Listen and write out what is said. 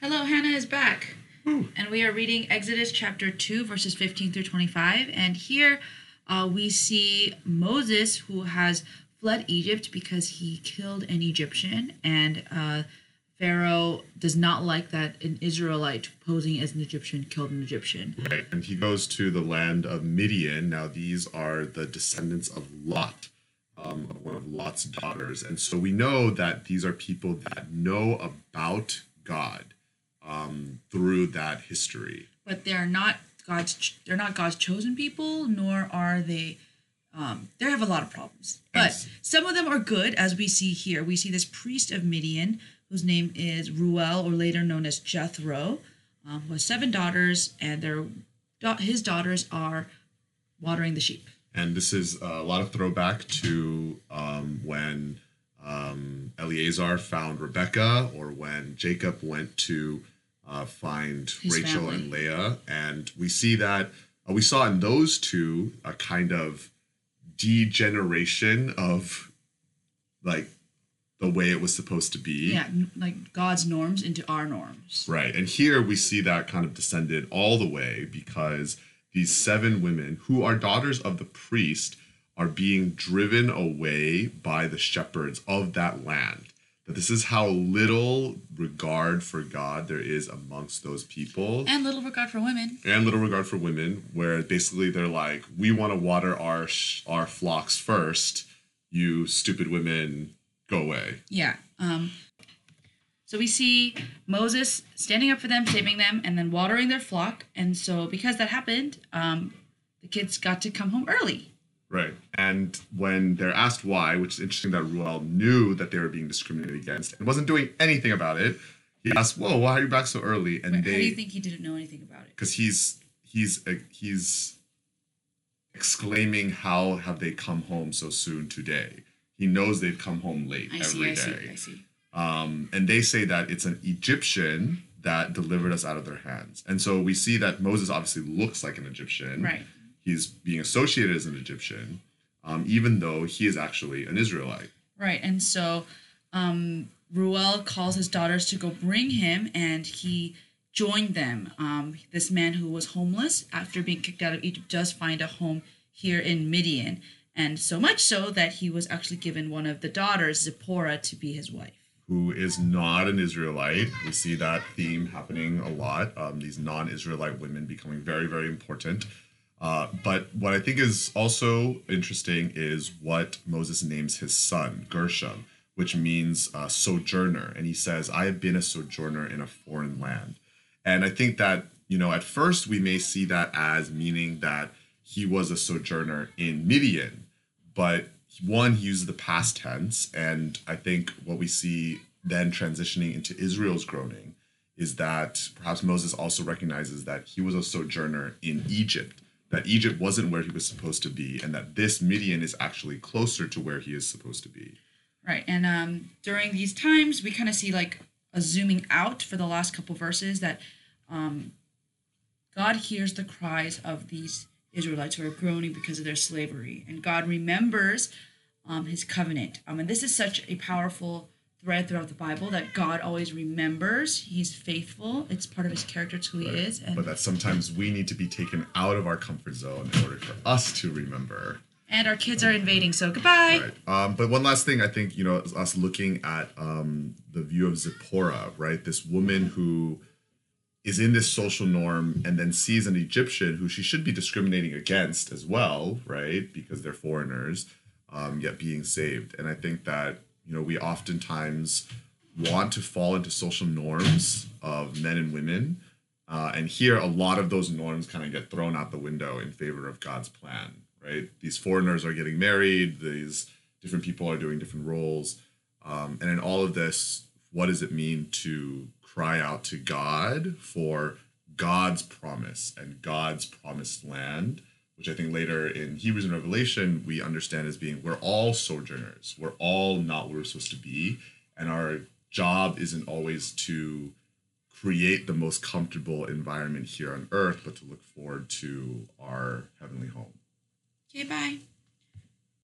Hello, Hannah is back. And we are reading Exodus chapter 2, verses 15 through 25. And here uh, we see Moses, who has fled Egypt because he killed an Egyptian. And uh, Pharaoh does not like that an Israelite posing as an Egyptian killed an Egyptian. Right. And he goes to the land of Midian. Now, these are the descendants of Lot, um, one of Lot's daughters. And so we know that these are people that know about God um, through that history. But they're not God's. They're not God's chosen people, nor are they. Um, they have a lot of problems, but Yes. some of them are good, as we see here. We see this priest of Midian, whose name is Ruel, or later known as Jethro, um, who has seven daughters, and their his daughters are watering the sheep. And this is a lot of throwback to um, when um, Eleazar found Rebecca or when Jacob went to uh, find His Rachel family. and Leah. And we see that uh, we saw in those two a kind of degeneration of like the way it was supposed to be. Yeah, like God's norms into our norms. Right. And here we see that kind of descended all the way because these seven women, who are daughters of the priest, are being driven away by the shepherds of that land. That this is how little regard for God there is amongst those people. And little regard for women. And little regard for women, where basically they're like, we want to water our sh- our flocks first. You stupid women, go away. Yeah. Um, so we see Moses standing up for them, saving them, and then watering their flock. And so because that happened, um, the kids got to come home early. Right. And when they're asked why, which is interesting that Ruel knew that they were being discriminated against and wasn't doing anything about it, he asked, "Whoa, why are you back so early?" And they, How do you think he didn't know anything about it? because he's he's uh, he's exclaiming, "How have they come home so soon today?" He knows they've come home late I every see, I see. I see. Um, and they say that it's an Egyptian that delivered us out of their hands. And so we see that Moses obviously looks like an Egyptian. Right. He's being associated as an Egyptian, um, even though he is actually an Israelite. Right. And so um, Ruel calls his daughters to go bring him, and he joined them. Um, this man who was homeless after being kicked out of Egypt does find a home here in Midian. And so much so that he was actually given one of the daughters, Zipporah, to be his wife. Who is not an Israelite? We see that theme happening a lot. Um, these non-Israelite women becoming very, very important. Uh, but what I think is also interesting is what Moses names his son, Gershom, which means uh, sojourner. And he says, I have been a sojourner in a foreign land. And I think that, you know, at first we may see that as meaning that he was a sojourner in Midian. But one, he uses the past tense. And I think what we see then transitioning into Israel's groaning is that perhaps Moses also recognizes that he was a sojourner in Egypt, that Egypt wasn't where he was supposed to be, and that this Midian is actually closer to where he is supposed to be. Right. And um, during these times, we kind of see like a zooming out for the last couple verses that um, God hears the cries of these Israelites who are groaning because of their slavery. And God remembers um, his covenant. Um, and this is such a powerful thread throughout the Bible that God always remembers. He's faithful. It's part of his character. It's who he is. And, But that sometimes we need to be taken out of our comfort zone in order for us to remember. and our kids are invading. So goodbye. Right. Um, but one last thing, I think, you know, is us looking at um, the view of Zipporah, right? This woman who is in this social norm and then sees an Egyptian who she should be discriminating against as well, right? Because they're foreigners, um, yet being saved. And I think that, you know, we oftentimes want to fall into social norms of men and women. Uh, and here, a lot of those norms kind of get thrown out the window in favor of God's plan, right? These foreigners are getting married, these different people are doing different roles. Um, and in all of this, what does it mean to cry out to God for God's promise and God's promised land? Which I think later in Hebrews and Revelation, we understand as being we're all sojourners. We're all not where we're supposed to be. And our job isn't always to create the most comfortable environment here on earth, but to look forward to our heavenly home. Okay, bye.